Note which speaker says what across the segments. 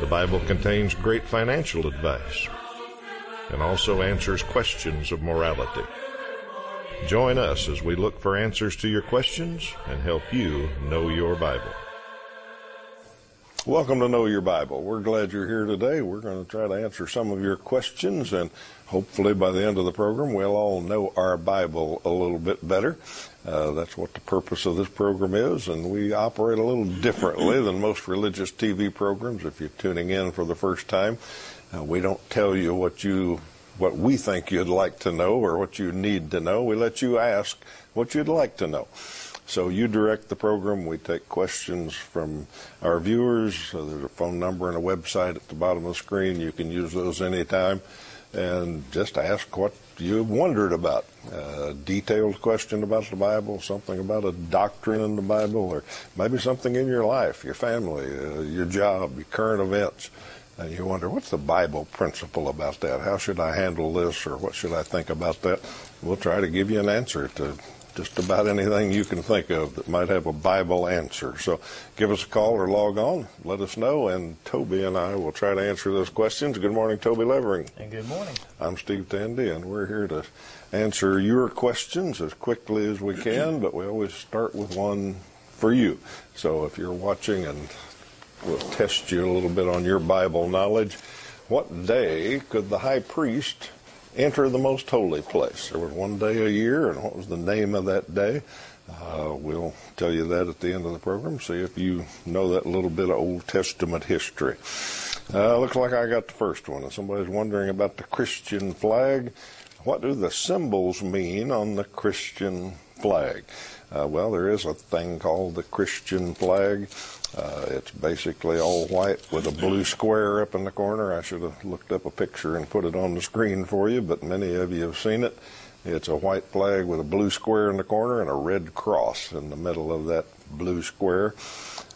Speaker 1: The Bible contains great financial advice and also answers questions of morality. Join us as we look for answers to your questions and help you know your Bible. Welcome to Know Your Bible. We're glad you're here today. We're going to try to answer some of your questions, and hopefully by the end of the program, we'll all know our Bible a little bit better. Uh, that's what the purpose of this program is, and we operate a little differently than most religious TV programs. If you're tuning in for the first time, uh, we don't tell you what you what we think you'd like to know or what you need to know. We let you ask what you'd like to know. So you direct the program. We take questions from our viewers. So there's a phone number and a website at the bottom of the screen. You can use those anytime and just ask what you've wondered about. A detailed question about the Bible, something about a doctrine in the Bible, or maybe something in your life, your family, uh, your job, your current events. And you wonder, what's the Bible principle about that? How should I handle this, or what should I think about that? We'll try to give you an answer to just about anything you can think of that might have a Bible answer. So give us a call or log on, let us know, and Toby and I will try to answer those questions. Good morning, Toby Levering.
Speaker 2: And good morning.
Speaker 1: I'm Steve Tandy, and we're here to answer your questions as quickly as we can, but we always start with one for you. So if you're watching and we'll test you a little bit on your Bible knowledge, what day could the high priest enter the most holy place. There was one day a year, and what was the name of that day? Uh, we'll tell you that at the end of the program. See if you know that little bit of Old Testament history. Uh, looks like I got the first one. If somebody's wondering about the Christian flag, what do the symbols mean on the Christian flag? Uh, well, there is a thing called the Christian flag. Uh, it's basically all white with a blue square up in the corner. I should have looked up a picture and put it on the screen for you, but many of you have seen it. It's a white flag with a blue square in the corner and a red cross in the middle of that blue square.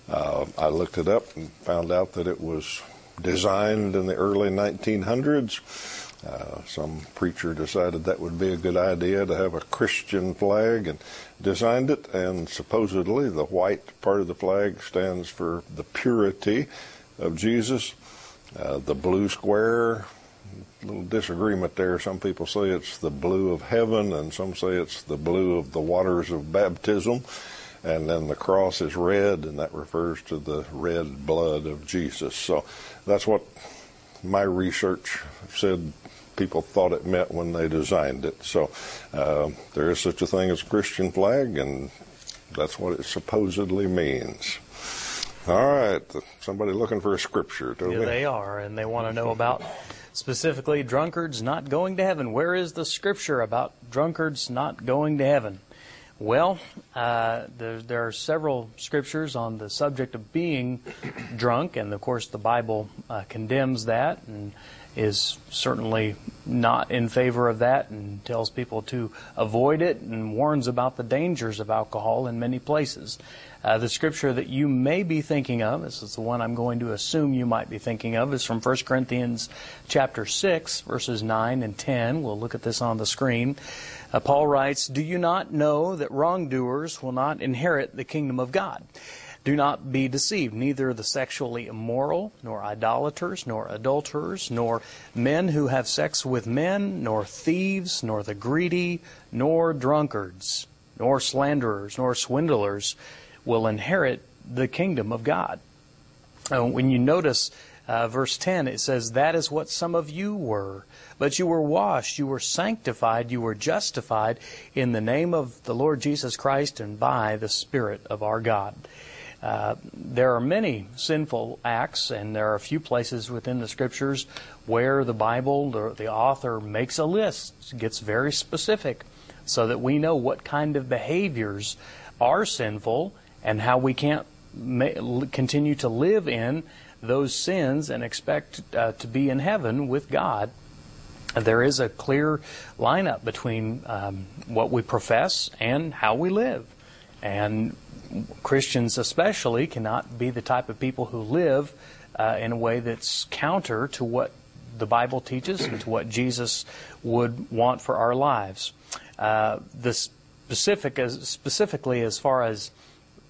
Speaker 1: Uh, I looked it up and found out that it was designed in the early 1900s. Uh, some preacher decided that would be a good idea to have a Christian flag and designed it. And supposedly, the white part of the flag stands for the purity of Jesus. Uh, the blue square, little disagreement there. Some people say it's the blue of heaven, and some say it's the blue of the waters of baptism. And then the cross is red, and that refers to the red blood of Jesus. So that's what my research said people thought it meant when they designed it. So uh, there is such a thing as a Christian flag, and that's what it supposedly means. All right, somebody looking for a scripture.
Speaker 2: Yeah, they are, and they want to know about specifically drunkards not going to heaven. Where is the scripture about drunkards not going to heaven? Well, uh, there, there, are several scriptures on the subject of being drunk, and of course, the Bible uh, condemns that and is certainly not in favor of that and tells people to avoid it and warns about the dangers of alcohol in many places. Uh, the scripture that you may be thinking of, this is the one I'm going to assume you might be thinking of, is from 1 Corinthians chapter 6, verses 9 and 10. We'll look at this on the screen. Uh, Paul writes, Do you not know that wrongdoers will not inherit the kingdom of God? Do not be deceived. Neither the sexually immoral, nor idolaters, nor adulterers, nor men who have sex with men, nor thieves, nor the greedy, nor drunkards, nor slanderers, nor swindlers will inherit the kingdom of God. Uh, when you notice uh, verse 10, it says, That is what some of you were. But you were washed, you were sanctified, you were justified in the name of the Lord Jesus Christ and by the Spirit of our God. Uh, there are many sinful acts, and there are a few places within the scriptures where the Bible, the, the author makes a list, gets very specific, so that we know what kind of behaviors are sinful and how we can't ma- continue to live in those sins and expect uh, to be in heaven with God, there is a clear lineup between um, what we profess and how we live. And Christians, especially, cannot be the type of people who live uh, in a way that's counter to what the Bible teaches and to what Jesus would want for our lives. Uh, the specific, as, specifically as far as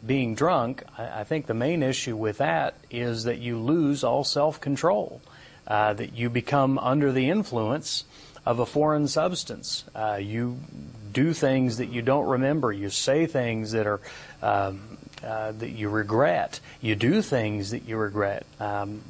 Speaker 2: being drunk, I, I, think the main issue with that is that you lose all self control, uh, that you become under the influence of a foreign substance. Uh, you do things that you don't remember. You say things that are um, uh, that you regret. You do things that you regret. Um,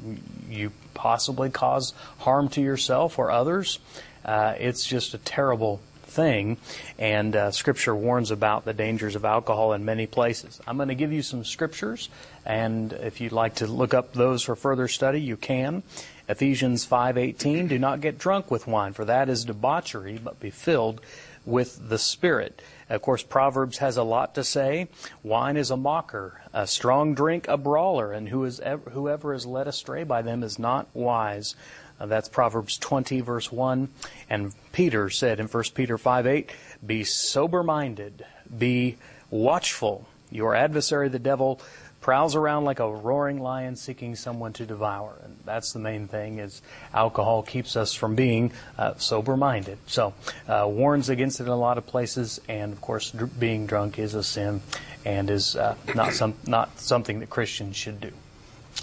Speaker 2: you possibly cause harm to yourself or others. Uh, it's just a terrible thing, and uh, Scripture warns about the dangers of alcohol in many places. I'm going to give you some scriptures, and if you'd like to look up those for further study, you can. Ephesians 5:18 Do not get drunk with wine for that is debauchery but be filled with the spirit. Of course Proverbs has a lot to say. Wine is a mocker, a strong drink a brawler and who is ever, whoever is led astray by them is not wise. Uh, that's Proverbs 20 verse 1 and Peter said in 1 Peter 5:8 be sober minded, be watchful. Your adversary the devil prowls around like a roaring lion seeking someone to devour. And that's the main thing is alcohol keeps us from being uh, sober-minded. So uh, warns against it in a lot of places, and of course, dr- being drunk is a sin and is uh, not some not something that Christians should do.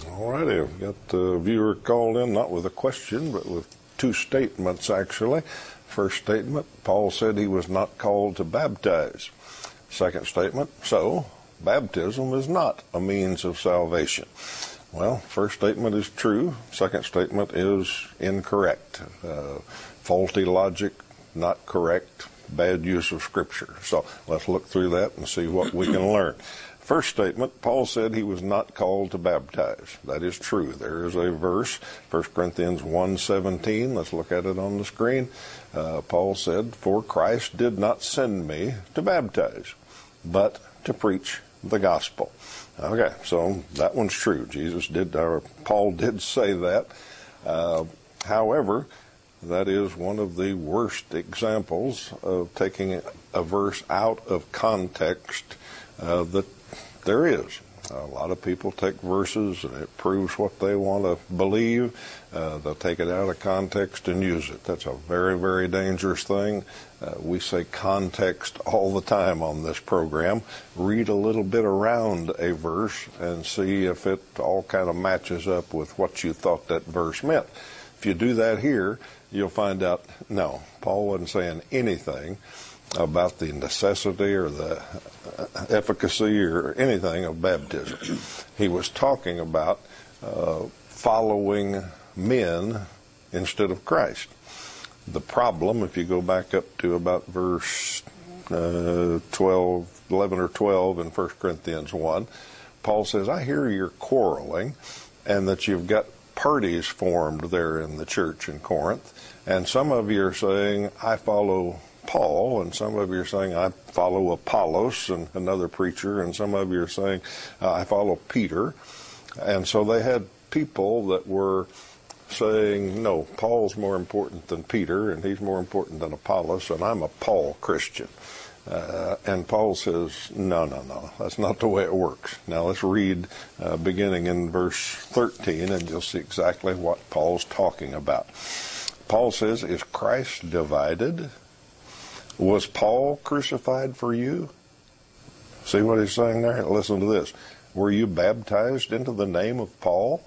Speaker 1: All righty, we've got the viewer called in not with a question, but with two statements actually. First statement, Paul said he was not called to baptize. Second statement, so baptism is not a means of salvation. Well, first statement is true. Second statement is incorrect. Uh, faulty logic, not correct, bad use of Scripture. So let's look through that and see what we can learn. First statement, Paul said he was not called to baptize. That is true. There is a verse, 1 Corinthians 1.17. Let's look at it on the screen. Uh, Paul said, For Christ did not send me to baptize, but to preach the gospel. Okay, so that one's true. Jesus did, or Paul did say that. Uh, however, that is one of the worst examples of taking a verse out of context uh, that there is. A lot of people take verses and it proves what they want to believe. Uh, they'll take it out of context and use it. That's a very, very dangerous thing. Uh, we say context all the time on this program. Read a little bit around a verse and see if it all kind of matches up with what you thought that verse meant. If you do that here, you'll find out no, Paul wasn't saying anything about the necessity or the efficacy or anything of baptism. He was talking about uh, following men instead of Christ. The problem, if you go back up to about verse uh, 12, 11 or 12 in 1 Corinthians 1, Paul says, I hear you're quarreling and that you've got parties formed there in the church in Corinth. And some of you are saying, I follow Paul, and some of you are saying, I follow Apollos and another preacher, and some of you are saying, uh, I follow Peter. And so they had people that were saying, no, Paul's more important than Peter, and he's more important than Apollos, and I'm a Paul Christian. Uh, and Paul says, no, no, no, that's not the way it works. Now let's read uh, beginning in verse 13, and you'll see exactly what Paul's talking about. Paul says, Is Christ divided? Was Paul crucified for you? See what he's saying there? Listen to this. Were you baptized into the name of Paul?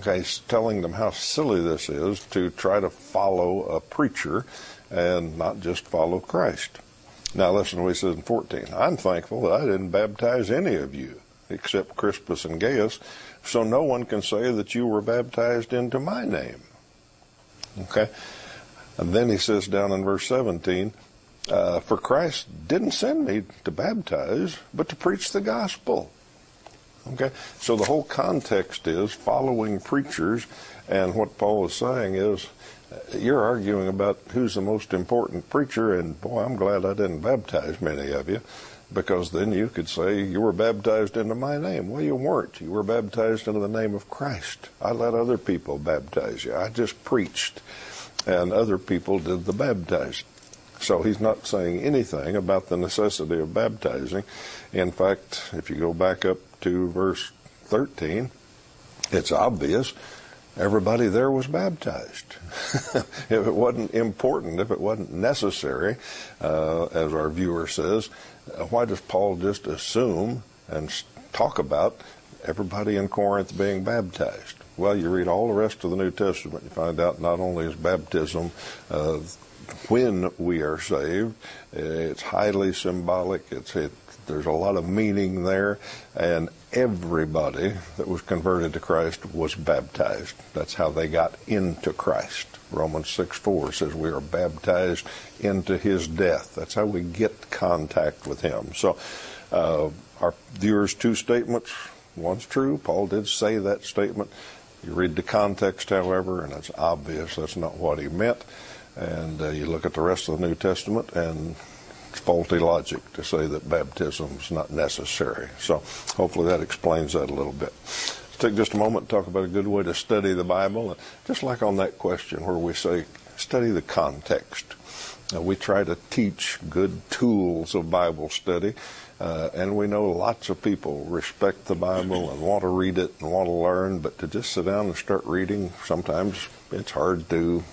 Speaker 1: Okay, he's telling them how silly this is to try to follow a preacher and not just follow Christ. Now listen to what he says in 14. I'm thankful that I didn't baptize any of you except Crispus and Gaius, so no one can say that you were baptized into my name. Okay? And then he says down in verse 17, uh, for Christ didn't send me to baptize, but to preach the gospel. Okay? So the whole context is following preachers, and what Paul is saying is uh, you're arguing about who's the most important preacher, and boy, I'm glad I didn't baptize many of you. because then you could say you were baptized into my name. Well, you weren't. You were baptized into the name of Christ. I let other people baptize you. I just preached, and other people did the baptizing. So he's not saying anything about the necessity of baptizing. In fact, if you go back up to verse 13, it's obvious everybody there was baptized. if it wasn't important, if it wasn't necessary, uh, as our viewer says, uh, why does Paul just assume and talk about everybody in Corinth being baptized? Well, you read all the rest of the New Testament, you find out not only is baptism uh, when we are saved, it's highly symbolic. It's it, there's a lot of meaning there, and everybody that was converted to Christ was baptized. That's how they got into Christ. Romans 6 4 says we are baptized into his death. That's how we get contact with him. So, uh, our viewers' two statements one's true. Paul did say that statement. You read the context, however, and it's obvious that's not what he meant. And uh, you look at the rest of the New Testament, and it's faulty logic to say that baptism is not necessary. So hopefully that explains that a little bit. Let's take just a moment to talk about a good way to study the Bible. Just like on that question where we say, study the context. Uh, we try to teach good tools of Bible study, uh, and we know lots of people respect the Bible and want to read it and want to learn, but to just sit down and start reading, sometimes it's hard to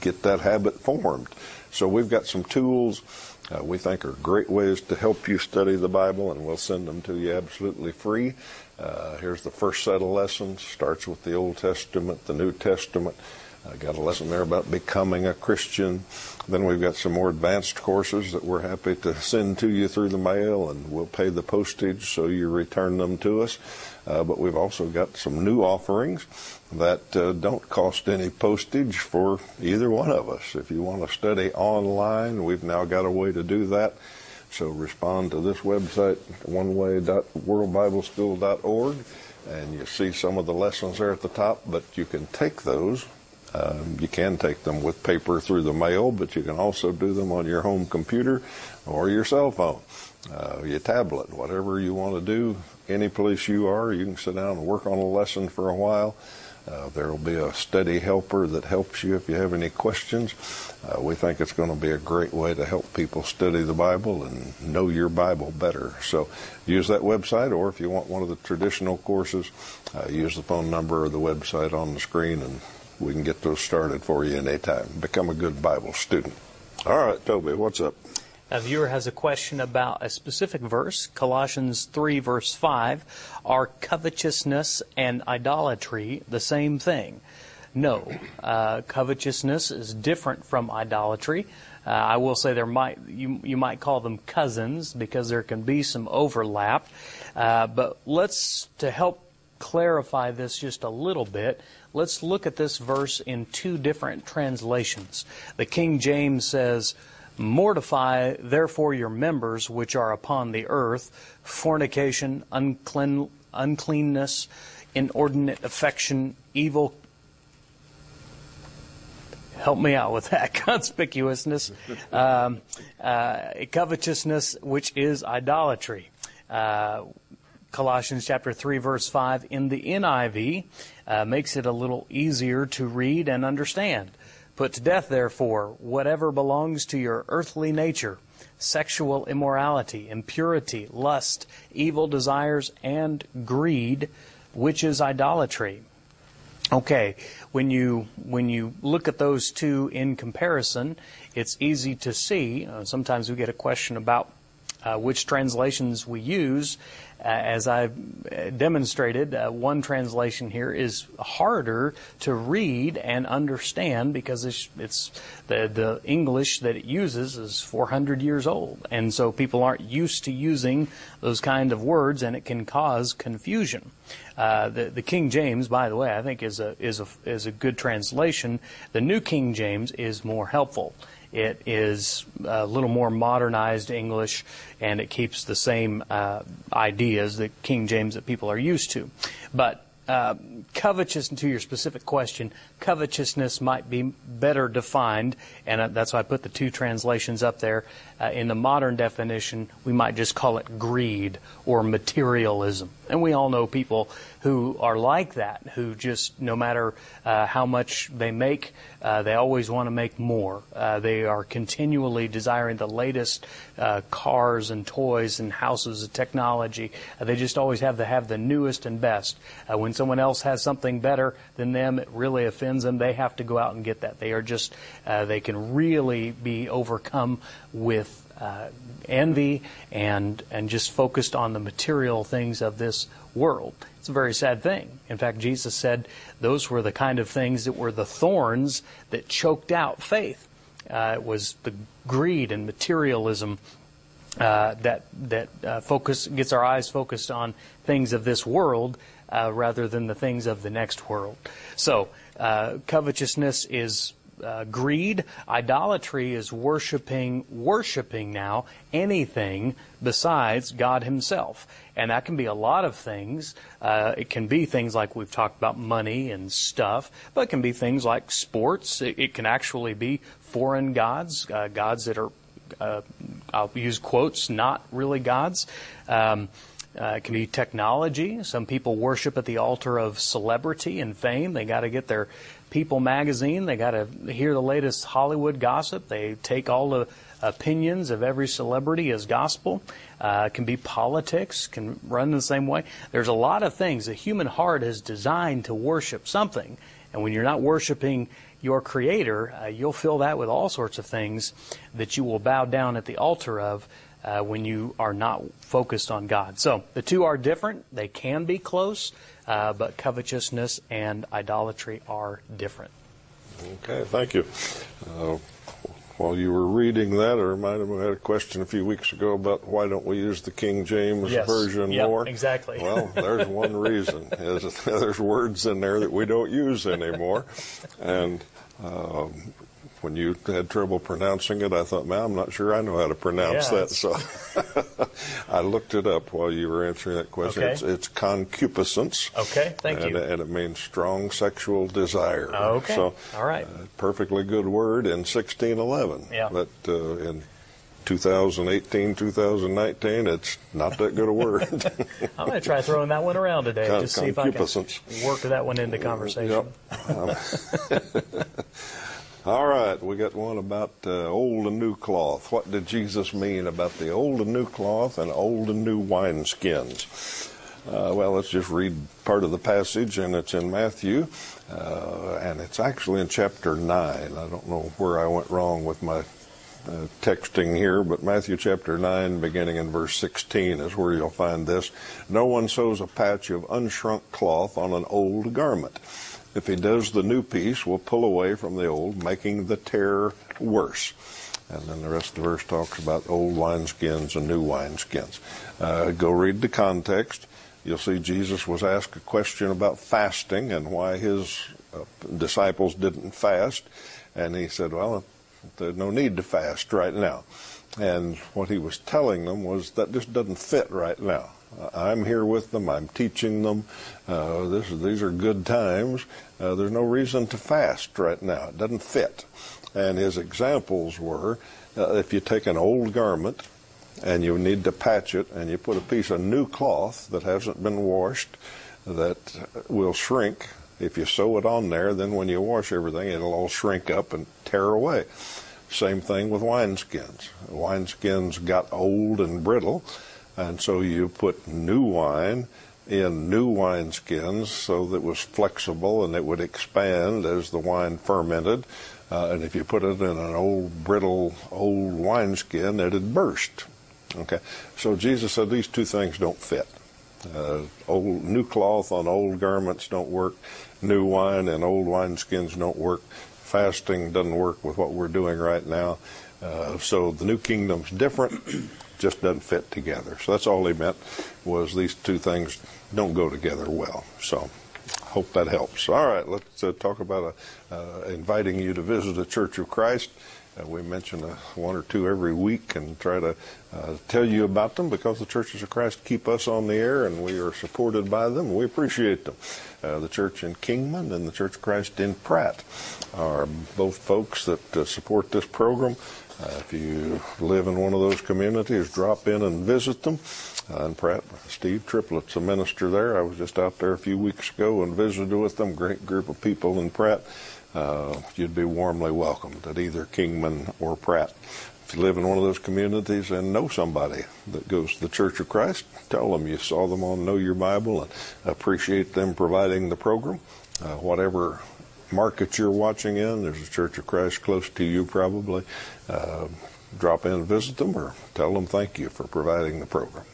Speaker 1: get that habit formed. So we've got some tools uh, we think are great ways to help you study the Bible, and we'll send them to you absolutely free. Uh, here's the first set of lessons. Starts with the Old Testament, the New Testament. I got a lesson there about becoming a Christian. Then we've got some more advanced courses that we're happy to send to you through the mail, and we'll pay the postage so you return them to us. Uh, but we've also got some new offerings that uh, don't cost any postage for either one of us. If you want to study online, we've now got a way to do that. So respond to this website, oneway.worldbibleschool.org, and you see some of the lessons there at the top, but you can take those um, you can take them with paper through the mail, but you can also do them on your home computer or your cell phone, uh, your tablet, whatever you want to do. Any place you are, you can sit down and work on a lesson for a while. Uh, there will be a steady helper that helps you if you have any questions. Uh, we think it's going to be a great way to help people study the Bible and know your Bible better. So use that website, or if you want one of the traditional courses, uh, use the phone number or the website on the screen, and we can get those started for you anytime. Become a good Bible student. All right, Toby, what's up?
Speaker 2: A viewer has a question about a specific verse, Colossians 3, verse 5. Are covetousness and idolatry the same thing? No. Uh, covetousness is different from idolatry. Uh, I will say there might you you might call them cousins because there can be some overlap. Uh, but let's to help clarify this just a little bit. Let's look at this verse in two different translations. The King James says, Mortify therefore your members which are upon the earth fornication, unclean, uncleanness, inordinate affection, evil. Help me out with that. Conspicuousness, um, uh, covetousness, which is idolatry. Uh, Colossians chapter 3 verse 5 in the NIV uh, makes it a little easier to read and understand. Put to death, therefore, whatever belongs to your earthly nature sexual immorality, impurity, lust, evil desires, and greed, which is idolatry. Okay, when you when you look at those two in comparison, it's easy to see. Uh, sometimes we get a question about uh, which translations we use. Uh, as I've uh, demonstrated, uh, one translation here is harder to read and understand because it's, it's, the, the English that it uses is 400 years old. And so people aren't used to using those kind of words and it can cause confusion. Uh, the, the King James, by the way, I think is a, is a, is a good translation. The New King James is more helpful. It is a little more modernized English, and it keeps the same uh, ideas, the King James that people are used to. But uh, covetousness, to your specific question, covetousness might be better defined, and uh, that's why I put the two translations up there. Uh, in the modern definition, we might just call it greed or materialism. And we all know people who are like that, who just, no matter uh, how much they make, uh, they always want to make more. Uh, they are continually desiring the latest uh, cars and toys and houses and technology. Uh, they just always have to have the newest and best. When someone else has something better than them, it really offends them. They have to go out and get that. They are just, they can really be overcome with uh, envy and and just focused on the material things of this world. It's a very sad thing. In fact, Jesus said those were the kind of things that were the thorns that choked out faith. Uh, it was the greed and materialism uh, that that uh, focus gets our eyes focused on things of this world uh, rather than the things of the next world. So uh, covetousness is uh, greed. Idolatry is worshiping, worshiping now anything besides God Himself. And that can be a lot of things. Uh, it can be things like we've talked about money and stuff, but it can be things like sports. It, it can actually be foreign gods, uh, gods that are, uh, I'll use quotes, not really gods. Um, uh, it can be technology. Some people worship at the altar of celebrity and fame. They got to get their People magazine. They got to hear the latest Hollywood gossip. They take all the opinions of every celebrity as gospel. Uh, can be politics, can run the same way. There's a lot of things. The human heart is designed to worship something. And when you're not worshiping your Creator, uh, you'll fill that with all sorts of things that you will bow down at the altar of uh, when you are not focused on God. So the two are different. They can be close, uh, but covetousness and idolatry are different.
Speaker 1: Okay, thank you. Uh, while you were reading that, I reminded me I had a question a few weeks ago about why don't we use the King James
Speaker 2: yes.
Speaker 1: version
Speaker 2: yep,
Speaker 1: more?
Speaker 2: Exactly.
Speaker 1: Well, there's one reason: is there's words in there that we don't use anymore, and um, when you had trouble pronouncing it, I thought, man, I'm not sure I know how to pronounce
Speaker 2: yeah,
Speaker 1: that. So I looked it up while you were answering that question.
Speaker 2: Okay.
Speaker 1: It's, it's, concupiscence.
Speaker 2: Okay, thank
Speaker 1: and,
Speaker 2: you.
Speaker 1: And it means strong sexual desire.
Speaker 2: Okay.
Speaker 1: So,
Speaker 2: all right.
Speaker 1: Uh, perfectly good word in 1611.
Speaker 2: Yeah.
Speaker 1: But uh, in 2018, 2019, it's not that good a word.
Speaker 2: I'm going to try throwing that one around today.
Speaker 1: Con-
Speaker 2: just see if I can work that one into conversation.
Speaker 1: Yep. All right, we got one about uh, old and new cloth. What did Jesus mean about the old and new cloth and old and new wineskins? Uh, well, let's just read part of the passage, and it's in Matthew, uh, and it's actually in chapter 9. I don't know where I went wrong with my uh, texting here, but Matthew chapter 9, beginning in verse 16, is where you'll find this. No one sews a patch of unshrunk cloth on an old garment. If he does the new piece, will pull away from the old, making the tear worse. And then the rest of the verse talks about old wineskins and new wineskins. Uh, go read the context. You'll see Jesus was asked a question about fasting and why his uh, disciples didn't fast. And he said, Well, there's no need to fast right now. And what he was telling them was that just doesn't fit right now. I'm here with them. I'm teaching them. Uh, this, these are good times. Uh, there's no reason to fast right now. It doesn't fit. And his examples were uh, if you take an old garment and you need to patch it, and you put a piece of new cloth that hasn't been washed that will shrink. If you sew it on there, then when you wash everything, it'll all shrink up and tear away. Same thing with wineskins. Wineskins got old and brittle and so you put new wine in new wine skins so that it was flexible and it would expand as the wine fermented. Uh, and if you put it in an old, brittle, old wineskin, it'd burst. Okay, so Jesus said these two things don't fit. Uh, old new cloth on old garments don't work. New wine and old wineskins don't work. Fasting doesn't work with what we're doing right now. Uh, so the new kingdom's different just doesn't fit together. So that's all he meant was these two things don't go together well. So hope that helps. All right, let's uh, talk about uh, uh, inviting you to visit the Church of Christ. Uh, we mention uh, one or two every week and try to uh, tell you about them because the Churches of Christ keep us on the air and we are supported by them. We appreciate them. The church in Kingman and the Church of Christ in Pratt are both folks that support this program. Uh, if you live in one of those communities, drop in and visit them. Uh, and Pratt, Steve Triplett's a minister there. I was just out there a few weeks ago and visited with them. Great group of people in Pratt. Uh, you'd be warmly welcomed at either Kingman or Pratt. If you live in one of those communities and know somebody that goes to the Church of Christ, tell them you saw them on Know Your Bible and appreciate them providing the program. Uh, whatever market you're watching in, there's a Church of Christ close to you probably. Uh, drop in and visit them or tell them thank you for providing the program.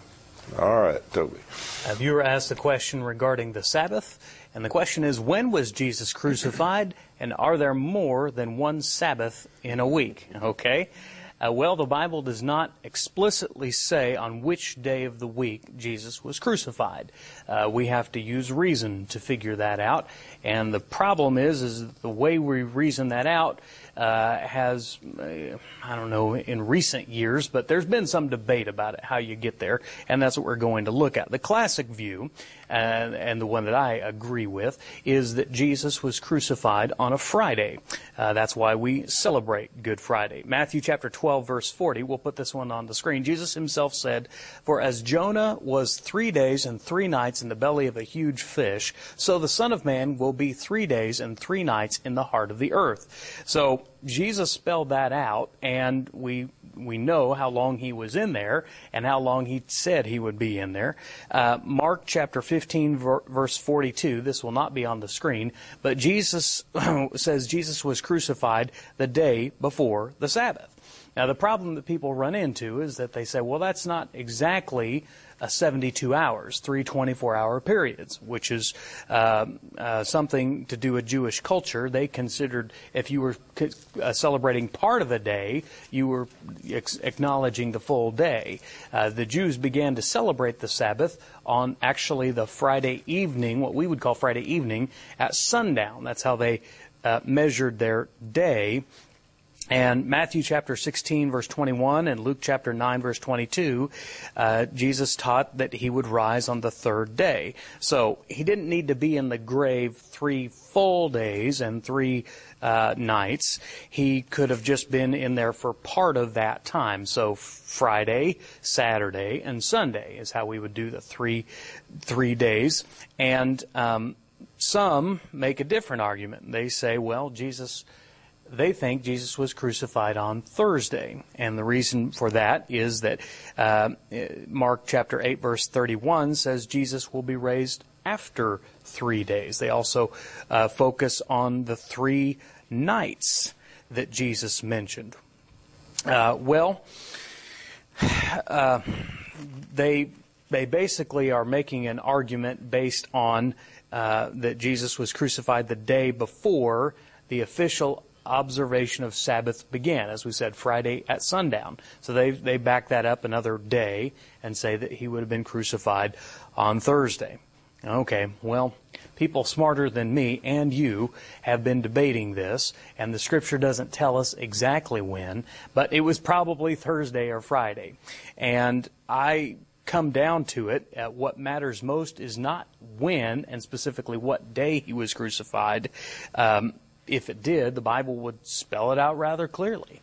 Speaker 1: All right, Toby.
Speaker 2: A viewer asked a question regarding the Sabbath, and the question is when was Jesus crucified, and are there more than one Sabbath in a week? Okay. Uh, well, the Bible does not explicitly say on which day of the week Jesus was crucified. Uh, we have to use reason to figure that out, and the problem is, is the way we reason that out uh, has, uh, I don't know, in recent years, but there's been some debate about it, how you get there, and that's what we're going to look at. The classic view, uh, and the one that I agree with, is that Jesus was crucified on a Friday. Uh, that's why we celebrate Good Friday. Matthew chapter 12, verse 40, we'll put this one on the screen. Jesus himself said, For as Jonah was three days and three nights in the belly of a huge fish, so the Son of Man will be three days and three nights in the heart of the earth. So Jesus spelled that out, and we we know how long he was in there and how long he said he would be in there. Uh, Mark chapter 15, ver- verse 42. This will not be on the screen, but Jesus says Jesus was crucified the day before the Sabbath. Now, the problem that people run into is that they say, well, that's not exactly 72 hours, three 24 hour periods, which is uh, uh, something to do with Jewish culture. They considered if you were uh, celebrating part of the day, you were ex- acknowledging the full day. Uh, the Jews began to celebrate the Sabbath on actually the Friday evening, what we would call Friday evening, at sundown. That's how they uh, measured their day. And Matthew chapter 16, verse 21, and Luke chapter 9, verse 22, uh, Jesus taught that he would rise on the third day. So he didn't need to be in the grave three full days and three uh, nights. He could have just been in there for part of that time. So Friday, Saturday, and Sunday is how we would do the three three days. And um, some make a different argument. They say, well, Jesus they think Jesus was crucified on Thursday. And the reason for that is that uh, Mark chapter 8, verse 31 says Jesus will be raised after three days. They also uh, focus on the three nights that Jesus mentioned. Uh, well, uh, they they basically are making an argument based on uh, that Jesus was crucified the day before the official observation of Sabbath began, as we said, Friday at sundown. So they, they back that up another day and say that he would have been crucified on Thursday. Okay, well, people smarter than me and you have been debating this, and the scripture doesn't tell us exactly when, but it was probably Thursday or Friday. And I come down to it, uh, what matters most is not when and specifically what day he was crucified. Um, if it did, the Bible would spell it out rather clearly.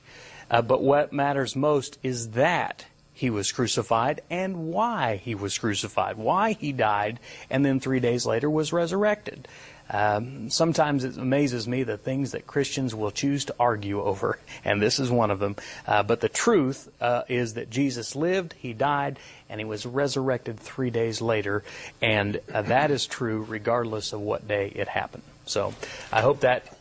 Speaker 2: Uh, but what matters most is that he was crucified and why he was crucified, why he died, and then three days later was resurrected. Um, sometimes it amazes me the things that Christians will choose to argue over, and this is one of them. Uh, but the truth uh, is that Jesus lived, he died, and he was resurrected three days later, and uh, that is true regardless of what day it happened. So I hope that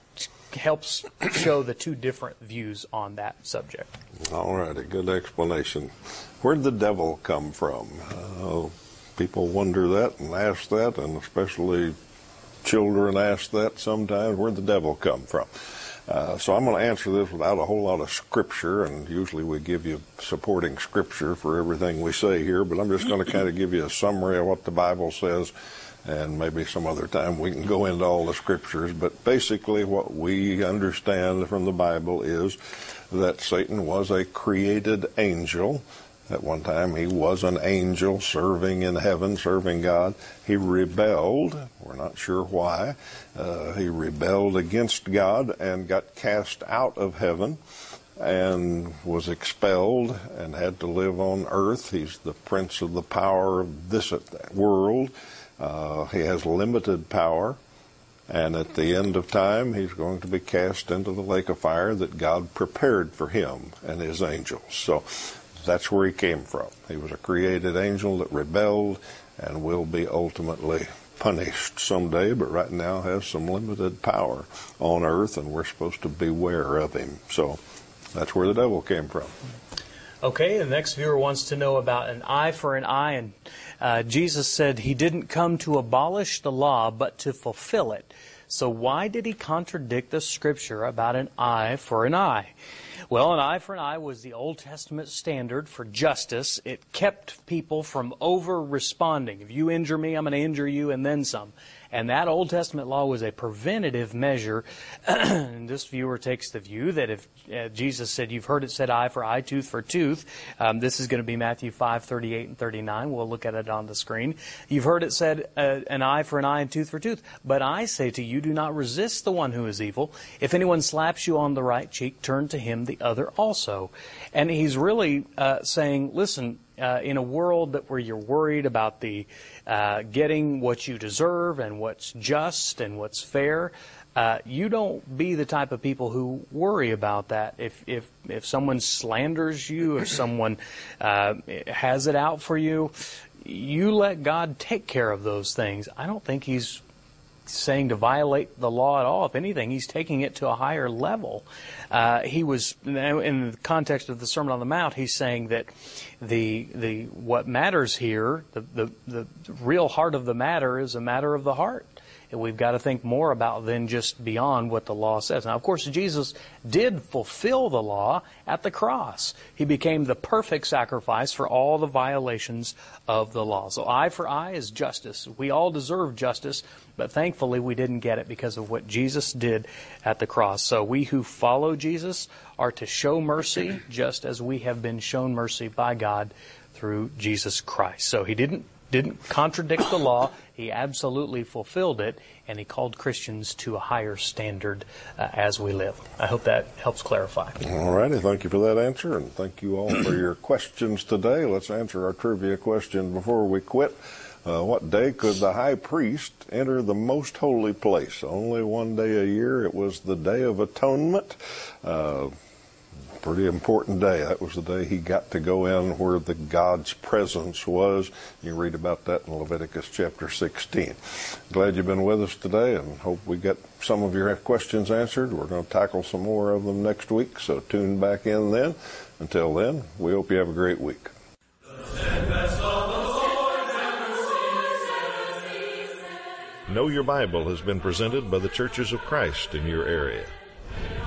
Speaker 2: helps show the two different views on that subject.
Speaker 1: All right, a good explanation. Where'd the devil come from? Uh, people wonder that and ask that, and especially children ask that sometimes. Where'd the devil come from? Uh, so I'm going to answer this without a whole lot of scripture, and usually we give you supporting scripture for everything we say here, but I'm just going to kind of give you a summary of what the Bible says and maybe some other time we can go into all the scriptures. But basically, what we understand from the Bible is that Satan was a created angel. At one time, he was an angel serving in heaven, serving God. He rebelled. We're not sure why. Uh, he rebelled against God and got cast out of heaven and was expelled and had to live on earth. He's the prince of the power of this world. Uh, he has limited power. And at the end of time, he's going to be cast into the lake of fire that God prepared for him and his angels. So that's where he came from. He was a created angel that rebelled and will be ultimately punished someday, but right now has some limited power on earth, and we're supposed to beware of him. So that's where the devil came from.
Speaker 2: Okay, the next viewer wants to know about an eye for an eye, and uh, Jesus said he didn't come to abolish the law, but to fulfill it. So why did he contradict the scripture about an eye for an eye? Well, an eye for an eye was the Old Testament standard for justice. It kept people from over responding. If you injure me, I'm going to injure you and then some. And that Old Testament law was a preventative measure. this viewer takes the view that if uh, Jesus said, You've heard it said eye for eye, tooth for tooth, um, this is going to be Matthew 5, 38 and 39. We'll look at it on the screen. You've heard it said, uh, An eye for an eye and tooth for tooth. But I say to you, do not resist the one who is evil. If anyone slaps you on the right cheek, turn to him the other also. And he's really uh, saying, Listen, uh, in a world that where you're worried about the uh, getting what you deserve and what's just and what's fair, uh, you don't be the type of people who worry about that. If if if someone slanders you, if someone uh, has it out for you, you let God take care of those things. I don't think He's saying to violate the law at all. If anything, he's taking it to a higher level. Uh, he was in the context of the Sermon on the Mount. He's saying that the the what matters here, the the, the real heart of the matter, is a matter of the heart we've got to think more about than just beyond what the law says. Now, of course, Jesus did fulfill the law at the cross. He became the perfect sacrifice for all the violations of the law. So, eye for eye is justice. We all deserve justice, but thankfully we didn't get it because of what Jesus did at the cross. So, we who follow Jesus are to show mercy just as we have been shown mercy by God through Jesus Christ. So, he didn't didn't contradict the law. He absolutely fulfilled it, and he called Christians to a higher standard uh, as we live. I hope that helps clarify.
Speaker 1: All righty. Thank you for that answer, and thank you all for your questions today. Let's answer our trivia question before we quit. Uh, what day could the high priest enter the most holy place? Only one day a year. It was the Day of Atonement. Uh, pretty important day. That was the day he got to go in where the God's presence was. You read about that in Leviticus chapter 16. Glad you've been with us today and hope we get some of your questions answered. We're going to tackle some more of them next week, so tune back in then. Until then, we hope you have a great week.
Speaker 3: Know Your Bible has been presented by the Churches of Christ in your area.